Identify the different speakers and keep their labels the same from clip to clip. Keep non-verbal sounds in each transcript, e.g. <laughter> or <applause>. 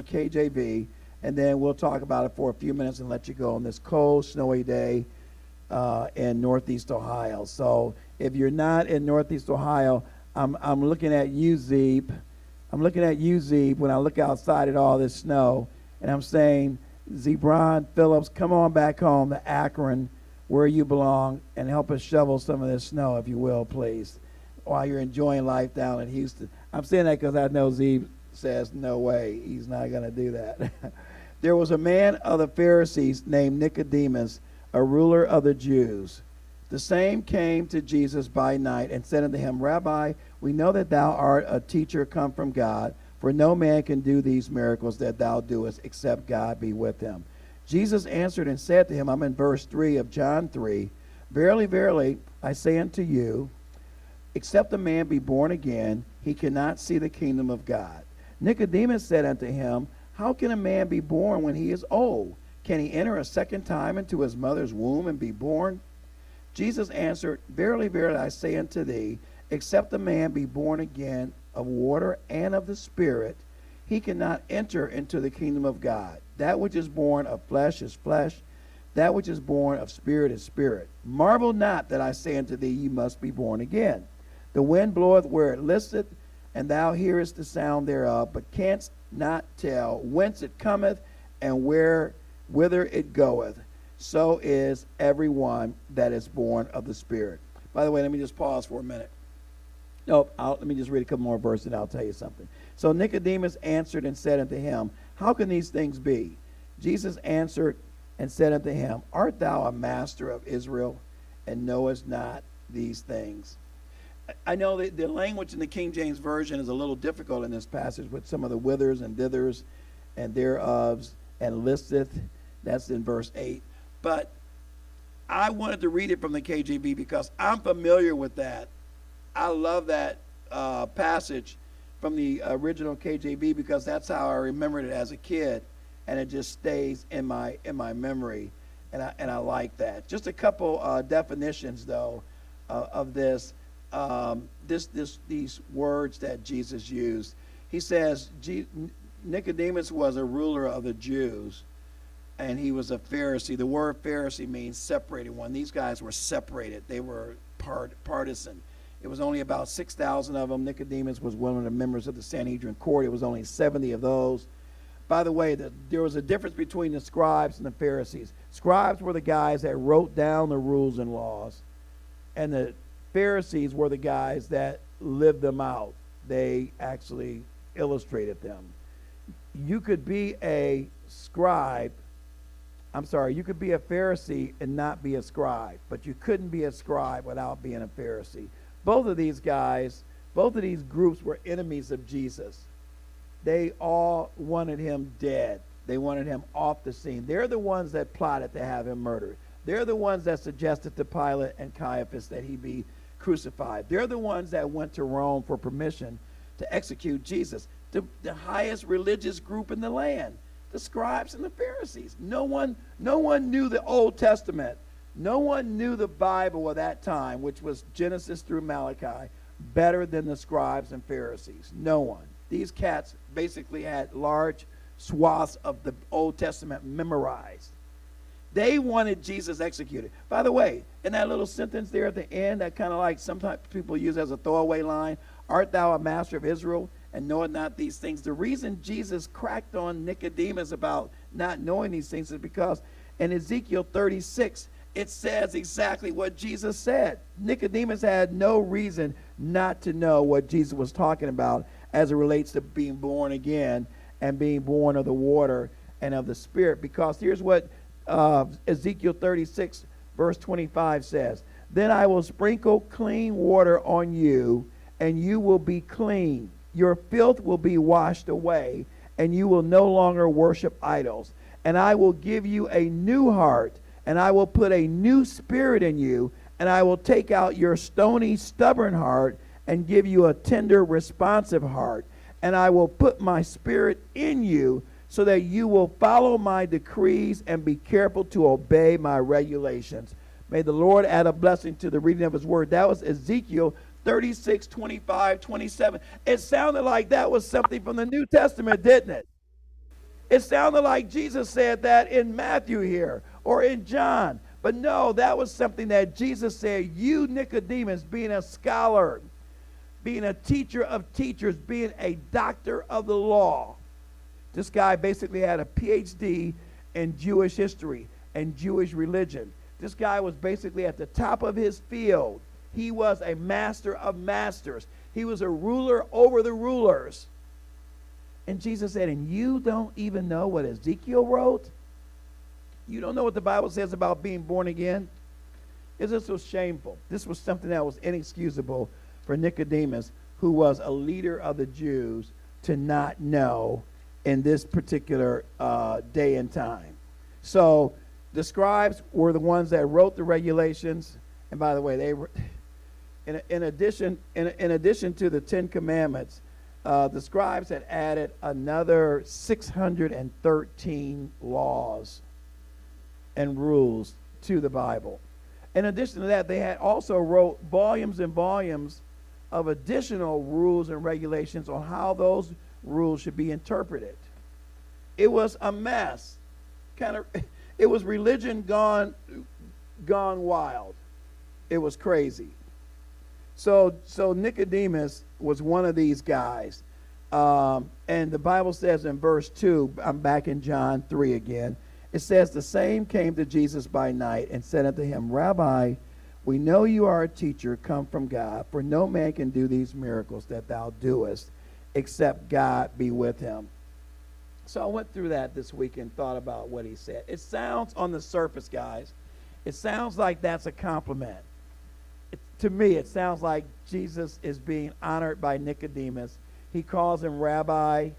Speaker 1: KJV, and then we'll talk about it for a few minutes and let you go on this cold, snowy day uh, in Northeast Ohio. So if you're not in Northeast Ohio, I'm, I'm looking at you, Zeeb. I'm looking at you, Zeeb, when I look outside at all this snow, and I'm saying, Zebron Phillips, come on back home to Akron, where you belong, and help us shovel some of this snow, if you will, please, while you're enjoying life down in Houston. I'm saying that because I know Zeeb says, no way, he's not going to do that. <laughs> there was a man of the Pharisees named Nicodemus, a ruler of the Jews. The same came to Jesus by night and said unto him, Rabbi, we know that thou art a teacher come from God, for no man can do these miracles that thou doest except God be with him. Jesus answered and said to him, I'm in verse 3 of John 3 Verily, verily, I say unto you, except a man be born again, he cannot see the kingdom of God. Nicodemus said unto him, How can a man be born when he is old? Can he enter a second time into his mother's womb and be born? Jesus answered, Verily, verily, I say unto thee, except a man be born again of water and of the Spirit, he cannot enter into the kingdom of God. That which is born of flesh is flesh, that which is born of spirit is spirit. Marvel not that I say unto thee, Ye must be born again. The wind bloweth where it listeth, and thou hearest the sound thereof, but canst not tell whence it cometh and where whither it goeth. So is everyone that is born of the Spirit. By the way, let me just pause for a minute. Nope, I'll, let me just read a couple more verses and I'll tell you something. So Nicodemus answered and said unto him, How can these things be? Jesus answered and said unto him, Art thou a master of Israel and knowest not these things? I know that the language in the King James Version is a little difficult in this passage with some of the withers and dithers and thereofs and listeth. That's in verse 8. But I wanted to read it from the KJV because I'm familiar with that. I love that uh, passage from the original KJV because that's how I remembered it as a kid, and it just stays in my in my memory, and I and I like that. Just a couple uh, definitions though uh, of this um, this, this, these words that Jesus used. He says Nicodemus was a ruler of the Jews, and he was a Pharisee. The word Pharisee means separated one. These guys were separated. They were part, partisan. It was only about 6,000 of them. Nicodemus was one of the members of the Sanhedrin court. It was only 70 of those. By the way, the, there was a difference between the scribes and the Pharisees. Scribes were the guys that wrote down the rules and laws, and the Pharisees were the guys that lived them out. They actually illustrated them. You could be a scribe. I'm sorry, you could be a Pharisee and not be a scribe, but you couldn't be a scribe without being a Pharisee. Both of these guys, both of these groups were enemies of Jesus. They all wanted him dead. They wanted him off the scene. They're the ones that plotted to have him murdered. They're the ones that suggested to Pilate and Caiaphas that he be crucified. They're the ones that went to Rome for permission to execute Jesus. The, the highest religious group in the land, the scribes and the Pharisees. No one, no one knew the Old Testament. No one knew the Bible at that time, which was Genesis through Malachi, better than the scribes and Pharisees. No one. These cats basically had large swaths of the Old Testament memorized. They wanted Jesus executed. By the way, in that little sentence there at the end, that kind of like sometimes people use as a throwaway line, art thou a master of Israel and knoweth not these things? The reason Jesus cracked on Nicodemus about not knowing these things is because in Ezekiel 36, it says exactly what Jesus said. Nicodemus had no reason not to know what Jesus was talking about as it relates to being born again and being born of the water and of the Spirit. Because here's what uh, Ezekiel 36, verse 25 says, Then I will sprinkle clean water on you, and you will be clean. Your filth will be washed away, and you will no longer worship idols. And I will give you a new heart, and I will put a new spirit in you, and I will take out your stony, stubborn heart, and give you a tender, responsive heart. And I will put my spirit in you so that you will follow my decrees and be careful to obey my regulations. May the Lord add a blessing to the reading of his word. That was Ezekiel 36, 25, 27. It sounded like that was something from the New Testament, didn't it? It sounded like Jesus said that in Matthew here or in John. But no, that was something that Jesus said, You, Nicodemus, being a scholar, being a teacher of teachers, being a doctor of the law. This guy basically had a PhD in Jewish history and Jewish religion. This guy was basically at the top of his field. He was a master of masters. He was a ruler over the rulers. And Jesus said, And you don't even know what Ezekiel wrote? You don't know what the Bible says about being born again? Is This was shameful. This was something that was inexcusable for Nicodemus, who was a leader of the Jews, to not know in this particular uh, day and time. So the scribes were the ones that wrote the regulations. And by the way, they were, in, in addition, in, in addition to the Ten Commandments, uh, the scribes had added another 613 laws and rules to the Bible. In addition to that, they had also wrote volumes and volumes of additional rules and regulations on how those rules should be interpreted. It was a mess. Kind of <laughs> it was religion gone gone wild. It was crazy. So so Nicodemus was one of these guys. Um, and the Bible says in verse 2, I'm back in John 3 again. It says, The same came to Jesus by night and said unto him, Rabbi, we know you are a teacher come from God, for no man can do these miracles that thou doest, except God be with him. So I went through that this week and thought about what he said. It sounds on the surface, guys, it sounds like that's a compliment. It, to me, it sounds like Jesus is being honored by Nicodemus. He calls him rabbi,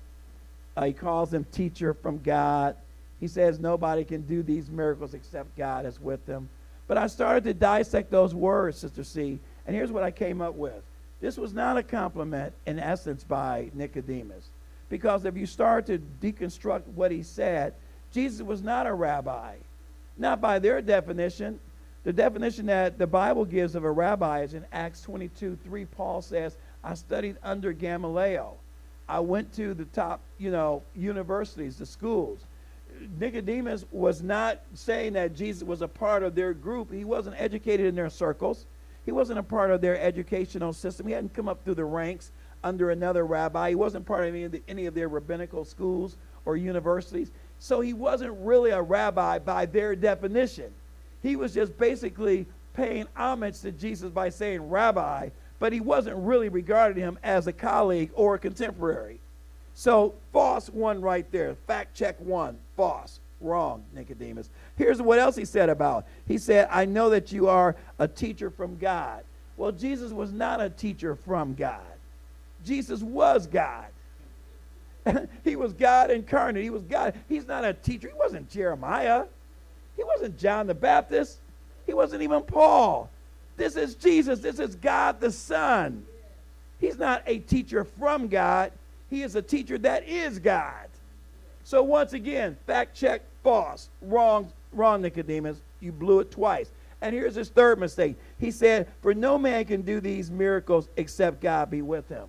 Speaker 1: uh, he calls him teacher from God. He says nobody can do these miracles except God is with them. But I started to dissect those words, Sister C, and here's what I came up with. This was not a compliment, in essence, by Nicodemus. Because if you start to deconstruct what he said, Jesus was not a rabbi. Not by their definition. The definition that the Bible gives of a rabbi is in Acts 22 3. Paul says, I studied under Gamaliel. I went to the top, you know, universities, the schools. Nicodemus was not saying that Jesus was a part of their group. He wasn't educated in their circles. He wasn't a part of their educational system. He hadn't come up through the ranks under another rabbi. He wasn't part of any of, the, any of their rabbinical schools or universities. So he wasn't really a rabbi by their definition. He was just basically paying homage to Jesus by saying rabbi, but he wasn't really regarding him as a colleague or a contemporary. So, false one right there. Fact check one. False. Wrong, Nicodemus. Here's what else he said about. He said, I know that you are a teacher from God. Well, Jesus was not a teacher from God. Jesus was God. <laughs> he was God incarnate. He was God. He's not a teacher. He wasn't Jeremiah. He wasn't John the Baptist. He wasn't even Paul. This is Jesus. This is God the Son. He's not a teacher from God. He is a teacher that is God. So once again, fact check, false, wrong, wrong, Nicodemus. You blew it twice. And here's his third mistake. He said, For no man can do these miracles except God be with him.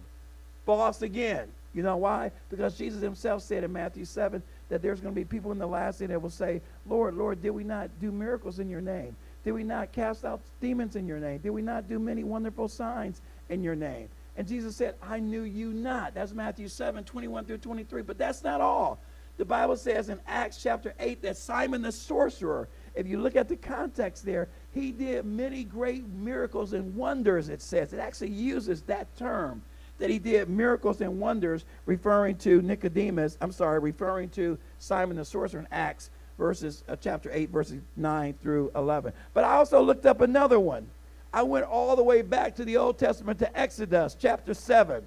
Speaker 1: False again. You know why? Because Jesus himself said in Matthew 7 that there's going to be people in the last day that will say, Lord, Lord, did we not do miracles in your name? Did we not cast out demons in your name? Did we not do many wonderful signs in your name? And Jesus said, I knew you not. That's Matthew 7, 21 through 23. But that's not all. The Bible says in Acts chapter 8 that Simon the sorcerer, if you look at the context there, he did many great miracles and wonders, it says. It actually uses that term, that he did miracles and wonders, referring to Nicodemus, I'm sorry, referring to Simon the sorcerer in Acts verses uh, chapter 8 verses 9 through 11 but i also looked up another one I went all the way back to the Old Testament to Exodus chapter 7.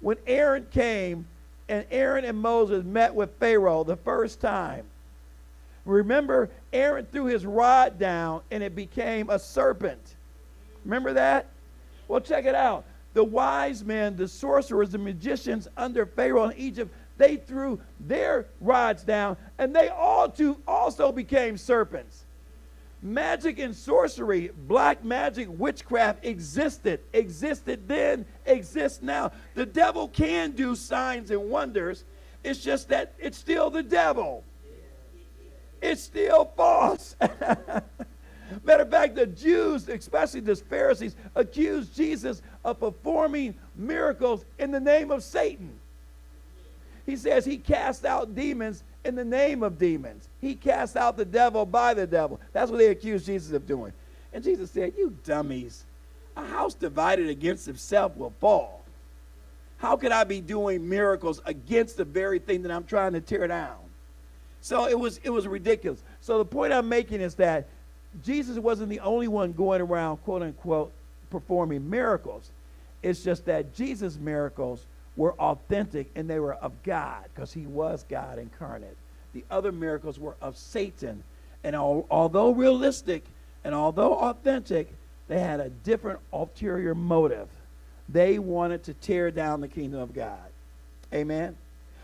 Speaker 1: When Aaron came and Aaron and Moses met with Pharaoh the first time. Remember, Aaron threw his rod down and it became a serpent. Remember that? Well, check it out. The wise men, the sorcerers, the magicians under Pharaoh in Egypt, they threw their rods down and they all too also became serpents. Magic and sorcery, black magic, witchcraft existed, existed then, exists now. The devil can do signs and wonders. It's just that it's still the devil. It's still false. <laughs> Matter of fact, the Jews, especially the Pharisees, accused Jesus of performing miracles in the name of Satan. He says he cast out demons in the name of demons. He cast out the devil by the devil. That's what they accused Jesus of doing. And Jesus said, You dummies, a house divided against itself will fall. How could I be doing miracles against the very thing that I'm trying to tear down? So it was it was ridiculous. So the point I'm making is that Jesus wasn't the only one going around quote unquote performing miracles. It's just that Jesus' miracles were authentic and they were of God because he was God incarnate. The other miracles were of Satan. And al- although realistic and although authentic, they had a different ulterior motive. They wanted to tear down the kingdom of God. Amen.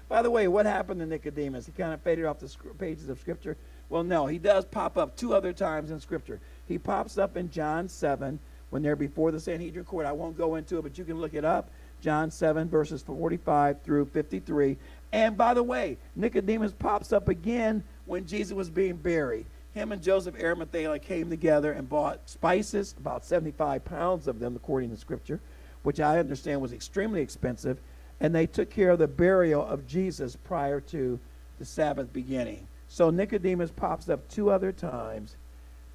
Speaker 1: By the way, what happened to Nicodemus? He kind of faded off the pages of Scripture. Well, no, he does pop up two other times in Scripture. He pops up in John 7 when they're before the Sanhedrin court. I won't go into it, but you can look it up. John 7, verses 45 through 53. And by the way, Nicodemus pops up again when Jesus was being buried. Him and Joseph Arimathea came together and bought spices, about 75 pounds of them, according to Scripture, which I understand was extremely expensive. And they took care of the burial of Jesus prior to the Sabbath beginning. So Nicodemus pops up two other times,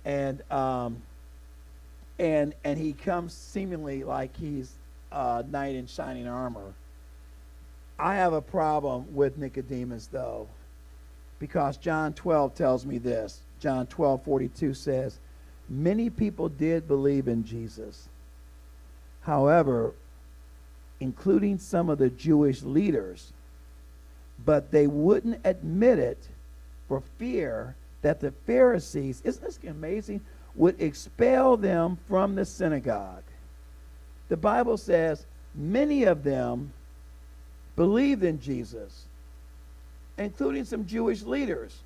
Speaker 1: and um, and and he comes seemingly like he's a knight in shining armor. I have a problem with Nicodemus though, because John 12 tells me this. John 12, 42 says, Many people did believe in Jesus. However, including some of the Jewish leaders, but they wouldn't admit it for fear that the Pharisees, isn't this amazing, would expel them from the synagogue. The Bible says many of them believed in Jesus, including some Jewish leaders.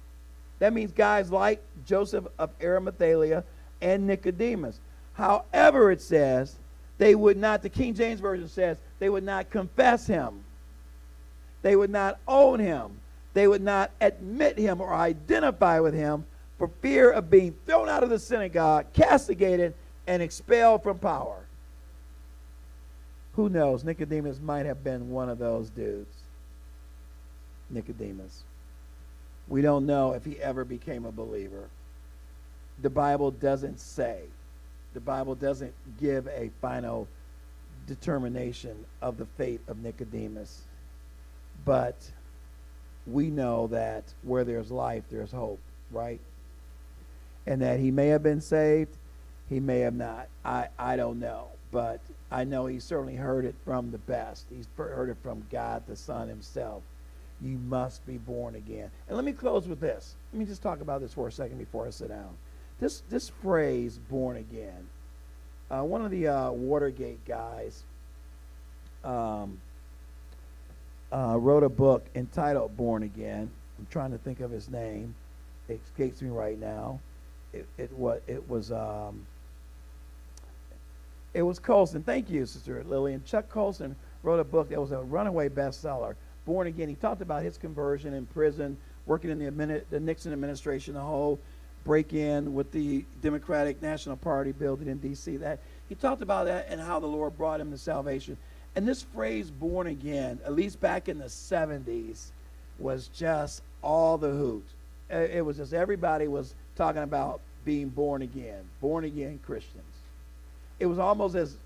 Speaker 1: That means guys like Joseph of Arimathea and Nicodemus. However, it says they would not, the King James Version says, they would not confess him. They would not own him. They would not admit him or identify with him for fear of being thrown out of the synagogue, castigated, and expelled from power. Who knows? Nicodemus might have been one of those dudes. Nicodemus. We don't know if he ever became a believer. The Bible doesn't say. The Bible doesn't give a final determination of the fate of Nicodemus. But we know that where there's life, there's hope, right? And that he may have been saved, he may have not. I, I don't know. But I know he certainly heard it from the best. He's heard it from God the Son himself. You must be born again. And let me close with this. Let me just talk about this for a second before I sit down. This, this phrase, born again, uh, one of the uh, Watergate guys um, uh, wrote a book entitled Born Again. I'm trying to think of his name. It escapes me right now. It, it, what, it was um, it was Colson. Thank you, Sister Lillian. Chuck Colson wrote a book that was a runaway bestseller, Born Again. He talked about his conversion in prison, working in the, the Nixon administration, the whole break in with the Democratic National Party building in D.C. That he talked about that and how the Lord brought him to salvation. And this phrase, born again, at least back in the 70s, was just all the hoot. Uh, it was just everybody was talking about being born again, born again Christians. It was almost as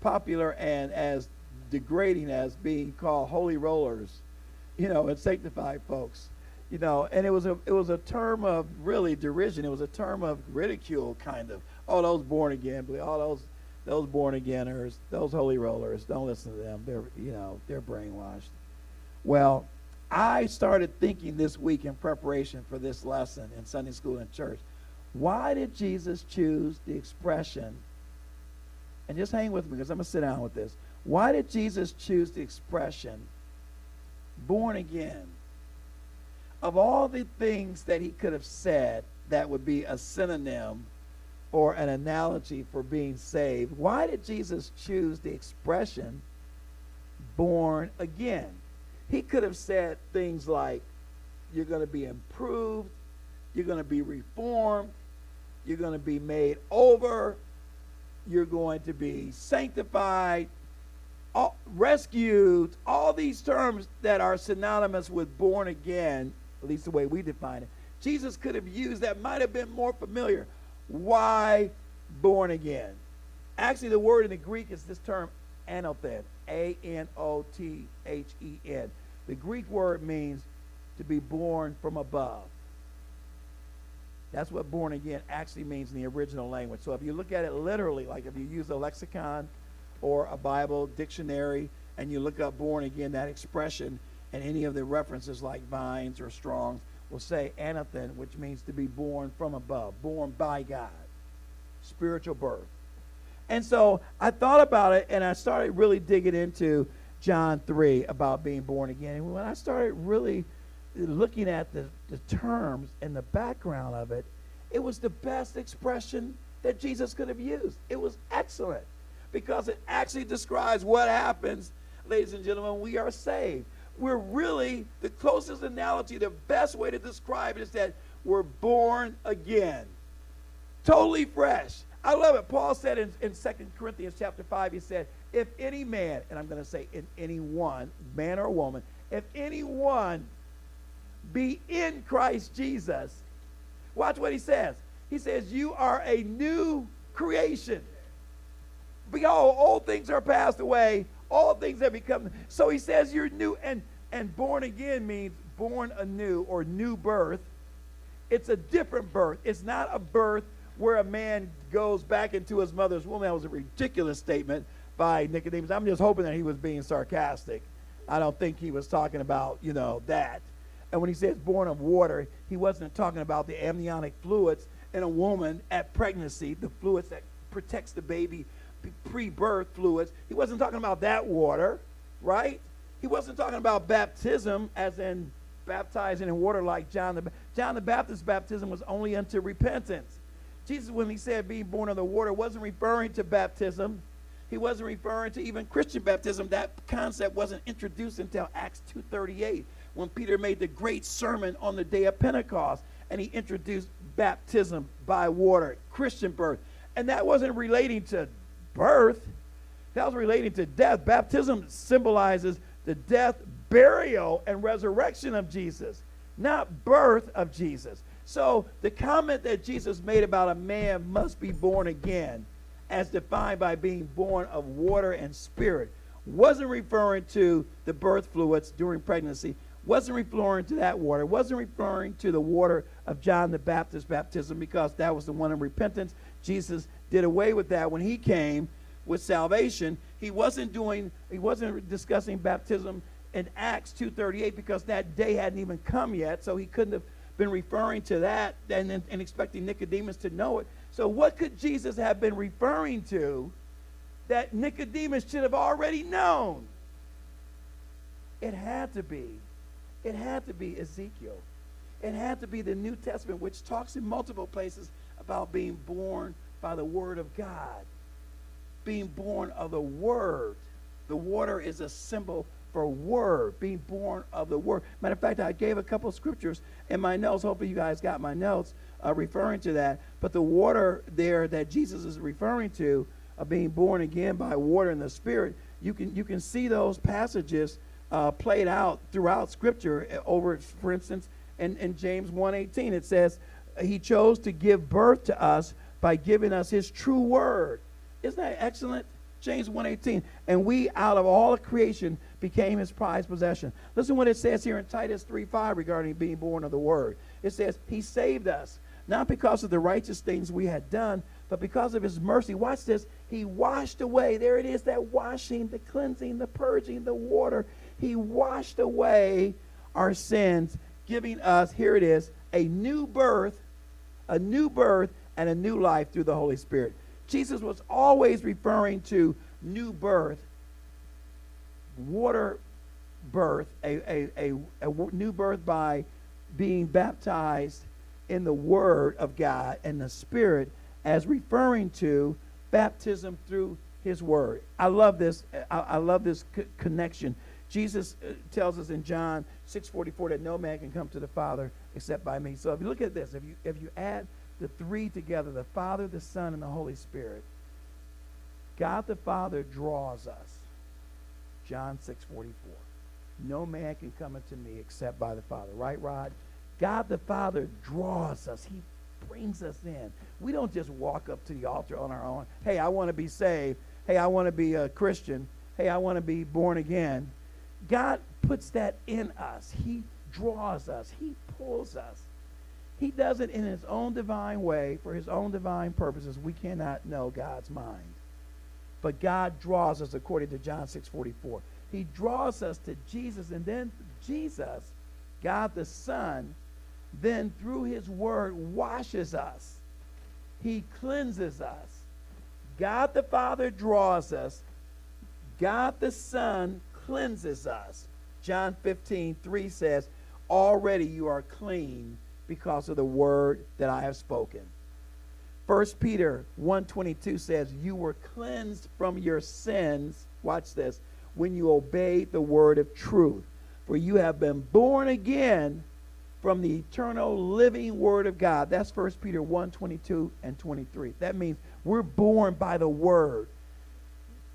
Speaker 1: popular and as degrading as being called holy rollers, you know, and sanctified folks you know, and it was a it was a term of really derision. It was a term of ridicule, kind of. Oh, those born again, all oh, those those born againers, those holy rollers. Don't listen to them. They're you know they're brainwashed. Well, I started thinking this week in preparation for this lesson in Sunday school and church. Why did Jesus choose the expression? And just hang with me because I'm gonna sit down with this. Why did Jesus choose the expression born again? of all the things that he could have said that would be a synonym or an analogy for being saved, why did Jesus choose the expression born again? he could have said things like, You're going to be improved, you're going to be reformed, you're going to be made over, you're going to be sanctified, all, rescued, all these terms that are synonymous with born again, at least the way we define it. Jesus could have used that might have been more familiar. Why born again? Actually, the word in the Greek is this term anothen, A N O T H E N. The Greek word means to be born from above. That's what born again actually means in the original language. So if you look at it literally, like if you use a lexicon or a Bible dictionary and you look up born again, that expression and any of the references like Vines or Strong's will say anothen, which means to be born from above, born by God, spiritual birth. And so I thought about it and I started really digging into John 3 about being born again. And when I started really looking at the, the terms and the background of it, it was the best expression that Jesus could have used. It was excellent because it actually describes what happens, ladies and gentlemen, we are saved. We're really the closest analogy, the best way to describe it is that we're born again. Totally fresh. I love it. Paul said in, in 2 Corinthians chapter 5, he said, If any man, and I'm going to say in any one, man or woman, if anyone be in Christ Jesus, watch what he says. He says, You are a new creation. Behold, all things are passed away, all things have become. So he says, You're new. And, and born again means born anew or new birth. It's a different birth. It's not a birth where a man goes back into his mother's womb. That was a ridiculous statement by Nicodemus. I'm just hoping that he was being sarcastic. I don't think he was talking about, you know, that. And when he says born of water, he wasn't talking about the amniotic fluids in a woman at pregnancy, the fluids that protects the baby, pre-birth fluids. He wasn't talking about that water, right? He wasn't talking about baptism as in baptizing in water like John the John the Baptist's baptism was only unto repentance. Jesus, when he said being born of the water, wasn't referring to baptism. He wasn't referring to even Christian baptism. That concept wasn't introduced until Acts 238 when Peter made the great sermon on the day of Pentecost and he introduced baptism by water, Christian birth. And that wasn't relating to birth, that was relating to death. Baptism symbolizes the death, burial, and resurrection of Jesus, not birth of Jesus. So the comment that Jesus made about a man must be born again, as defined by being born of water and spirit, wasn't referring to the birth fluids during pregnancy, wasn't referring to that water, It wasn't referring to the water of John the Baptist's baptism because that was the one of repentance. Jesus did away with that when he came with salvation. He wasn't doing he wasn't discussing baptism in Acts 2:38 because that day hadn't even come yet, so he couldn't have been referring to that and, and, and expecting Nicodemus to know it. So what could Jesus have been referring to that Nicodemus should have already known? It had to be it had to be Ezekiel. It had to be the New Testament, which talks in multiple places about being born by the Word of God, being born of the Word. The water is a symbol for Word, being born of the Word. Matter of fact, I gave a couple scriptures in my notes. Hopefully, you guys got my notes uh, referring to that. But the water there that Jesus is referring to, of uh, being born again by water and the Spirit, you can you can see those passages uh, played out throughout Scripture. Uh, over, for instance, in, in James 1.18, it says, he chose to give birth to us by giving us his true word. Isn't that excellent? James 1.18, and we out of all of creation became his prized possession. Listen what it says here in Titus 3.5 regarding being born of the word. It says, he saved us, not because of the righteous things we had done, but because of his mercy. Watch this. He washed away. There it is, that washing, the cleansing, the purging, the water. He washed away our sins, giving us, here it is, a new birth, a new birth, and a new life through the Holy Spirit. Jesus was always referring to new birth, water birth, a, a, a, a new birth by being baptized in the Word of God and the Spirit as referring to baptism through His Word. I love this. I, I love this connection Jesus uh, tells us in John 6:44 that no man can come to the Father except by me. So if you look at this, if you if you add the three together, the Father, the Son, and the Holy Spirit, God the Father draws us. John 6:44. No man can come unto me except by the Father. Right, Rod? God the Father draws us. He brings us in. We don't just walk up to the altar on our own. Hey, I want to be saved. Hey, I want to be a Christian. Hey, I want to be born again. God puts that in us. He draws us. He pulls us. He does it in his own divine way for his own divine purposes. We cannot know God's mind. But God draws us according to John 6:44. He draws us to Jesus and then Jesus, God the Son, then through his word washes us. He cleanses us. God the Father draws us. God the Son cleanses us. John 15, 3 says, Already you are clean because of the word that I have spoken. 1 Peter 1:22 says, "You were cleansed from your sins, watch this, when you obeyed the word of truth. For you have been born again from the eternal living word of God." That's 1 Peter 1:22 and 23. That means we're born by the word.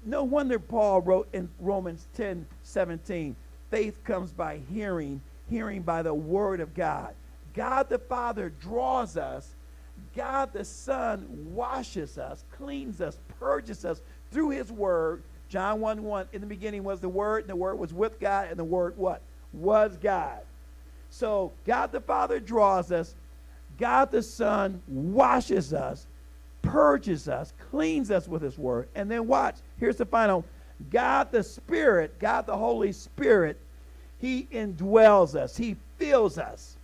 Speaker 1: No wonder Paul wrote in Romans 10 17, faith comes by hearing, hearing by the word of God. God the Father draws us. God the Son washes us, cleans us, purges us through his word. John 1 1, in the beginning was the word, and the word was with God, and the word what? Was God. So God the Father draws us, God the Son washes us, purges us, cleans us with his word. And then watch, here's the final God the Spirit, God the Holy Spirit, he indwells us, he fills us.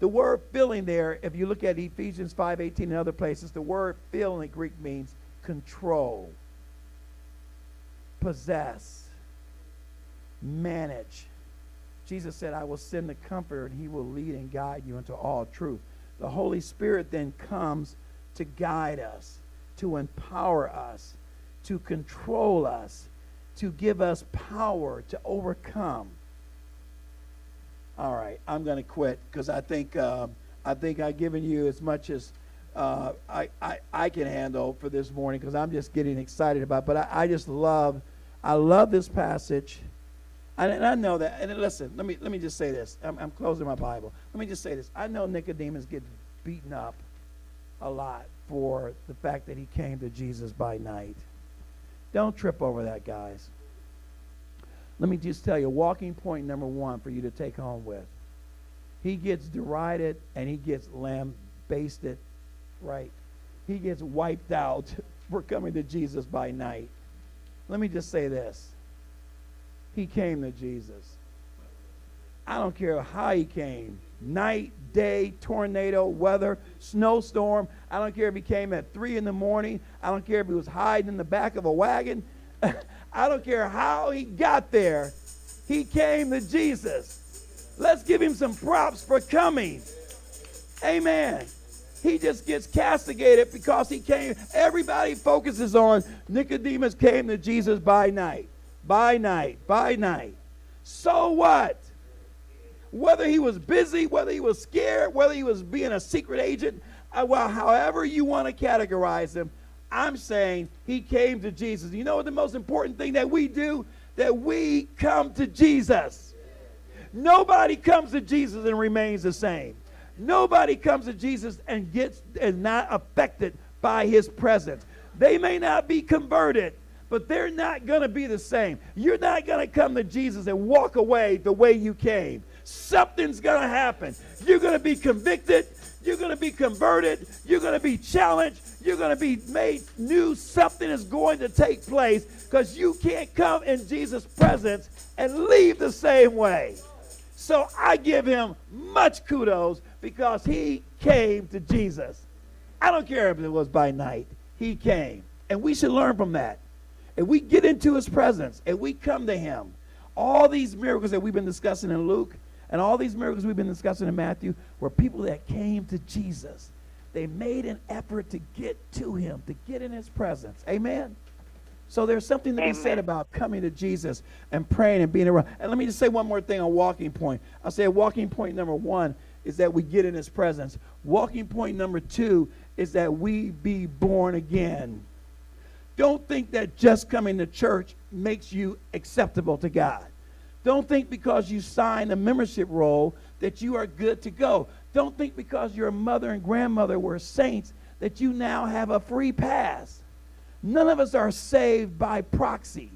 Speaker 1: The word filling there, if you look at Ephesians 5:18 and other places, the word fill in Greek means control, possess, manage. Jesus said, I will send the comforter and he will lead and guide you into all truth. The Holy Spirit then comes to guide us, to empower us, to control us, to give us power to overcome. All right, I'm going to quit because I think um, I think I've given you as much as uh, I, I I can handle for this morning because I'm just getting excited about. It. But I, I just love I love this passage, and, I know that. And listen, let me let me just say this. I'm, I'm closing my Bible. Let me just say this. I know Nicodemus gets beaten up a lot for the fact that he came to Jesus by night. Don't trip over that, guys. Let me just tell you, walking point number one for you to take home with. He gets derided and he gets lambasted, right? He gets wiped out <laughs> for coming to Jesus by night. Let me just say this. He came to Jesus. I don't care how he came night, day, tornado, weather, snowstorm. I don't care if he came at 3 in the morning. I don't care if he was hiding in the back of a wagon. <laughs> I don't care how he got there. He came to Jesus. Let's give him some props for coming. Amen. He just gets castigated because he came. Everybody focuses on Nicodemus came to Jesus by night, by night, by night. So what? Whether he was busy, whether he was scared, whether he was being a secret agent, uh, well, however you want to categorize him, I'm saying he came to Jesus. You know what the most important thing that we do? That we come to Jesus. Nobody comes to Jesus and remains the same. Nobody comes to Jesus and gets and not affected by his presence. They may not be converted, but they're not going to be the same. You're not going to come to Jesus and walk away the way you came something's going to happen. You're going to be convicted. You're going to be converted. You're going to be challenged. You're going to be made new. Something is going to take place because you can't come in Jesus' presence and leave the same way. So I give him much kudos because he came to Jesus. I don't care if it was by night, he came. And we should learn from that. If we get into his presence and we come to him, all these miracles that we've been discussing in Luke, and all these miracles we've been discussing in Matthew were people that came to Jesus. They made an effort to get to him, to get in his presence. Amen. So there's something to be said about coming to Jesus and praying and being around. And let me just say one more thing on walking point. I'll say walking point number one is that we get in his presence. Walking point number two is that we be born again. Don't think that just coming to church makes you acceptable to God. Don't think because you signed a membership roll that you are good to go. Don't think because your mother and grandmother were saints that you now have a free pass. None of us are saved by proxy.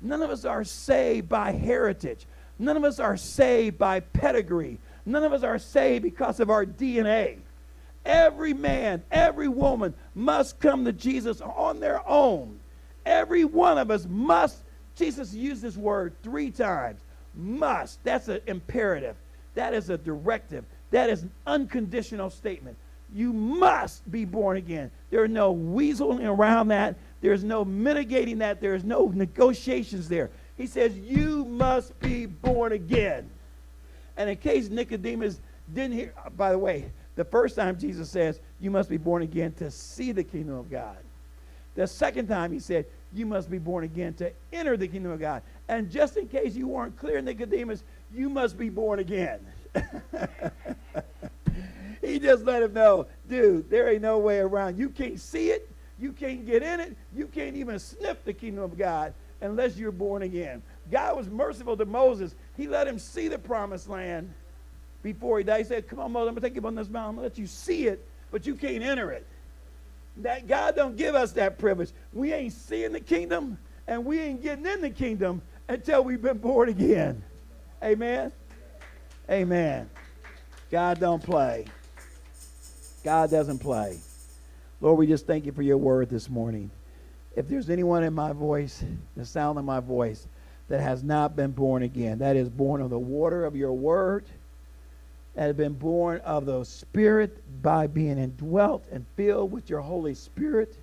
Speaker 1: None of us are saved by heritage. None of us are saved by pedigree. None of us are saved because of our DNA. Every man, every woman must come to Jesus on their own. Every one of us must. Jesus used this word three times. Must. That's an imperative. That is a directive. That is an unconditional statement. You must be born again. There is no weaseling around that. There's no mitigating that. There's no negotiations there. He says, You must be born again. And in case Nicodemus didn't hear, uh, by the way, the first time Jesus says, You must be born again to see the kingdom of God. The second time he said, You must be born again to enter the kingdom of God. And just in case you weren't clear, Nicodemus, you must be born again. <laughs> he just let him know, dude, there ain't no way around. You can't see it. You can't get in it. You can't even sniff the kingdom of God unless you're born again. God was merciful to Moses. He let him see the promised land before he died. He said, Come on, Moses, I'm gonna take you on this mountain. I'm gonna let you see it, but you can't enter it. That God don't give us that privilege. We ain't seeing the kingdom and we ain't getting in the kingdom until we've been born again. Amen. Amen. God don't play. God doesn't play. Lord, we just thank you for your word this morning. If there's anyone in my voice, the sound of my voice, that has not been born again, that is born of the water of your word, that have been born of the Spirit by being indwelt and filled with your Holy Spirit,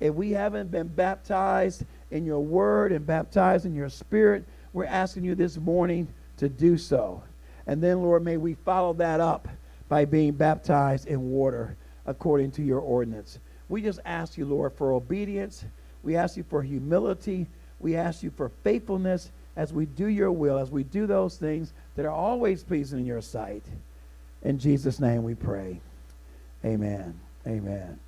Speaker 1: if we haven't been baptized in your word and baptized in your spirit, we're asking you this morning to do so. And then, Lord, may we follow that up by being baptized in water according to your ordinance. We just ask you, Lord, for obedience. We ask you for humility. We ask you for faithfulness as we do your will, as we do those things that are always pleasing in your sight. In Jesus' name we pray. Amen. Amen.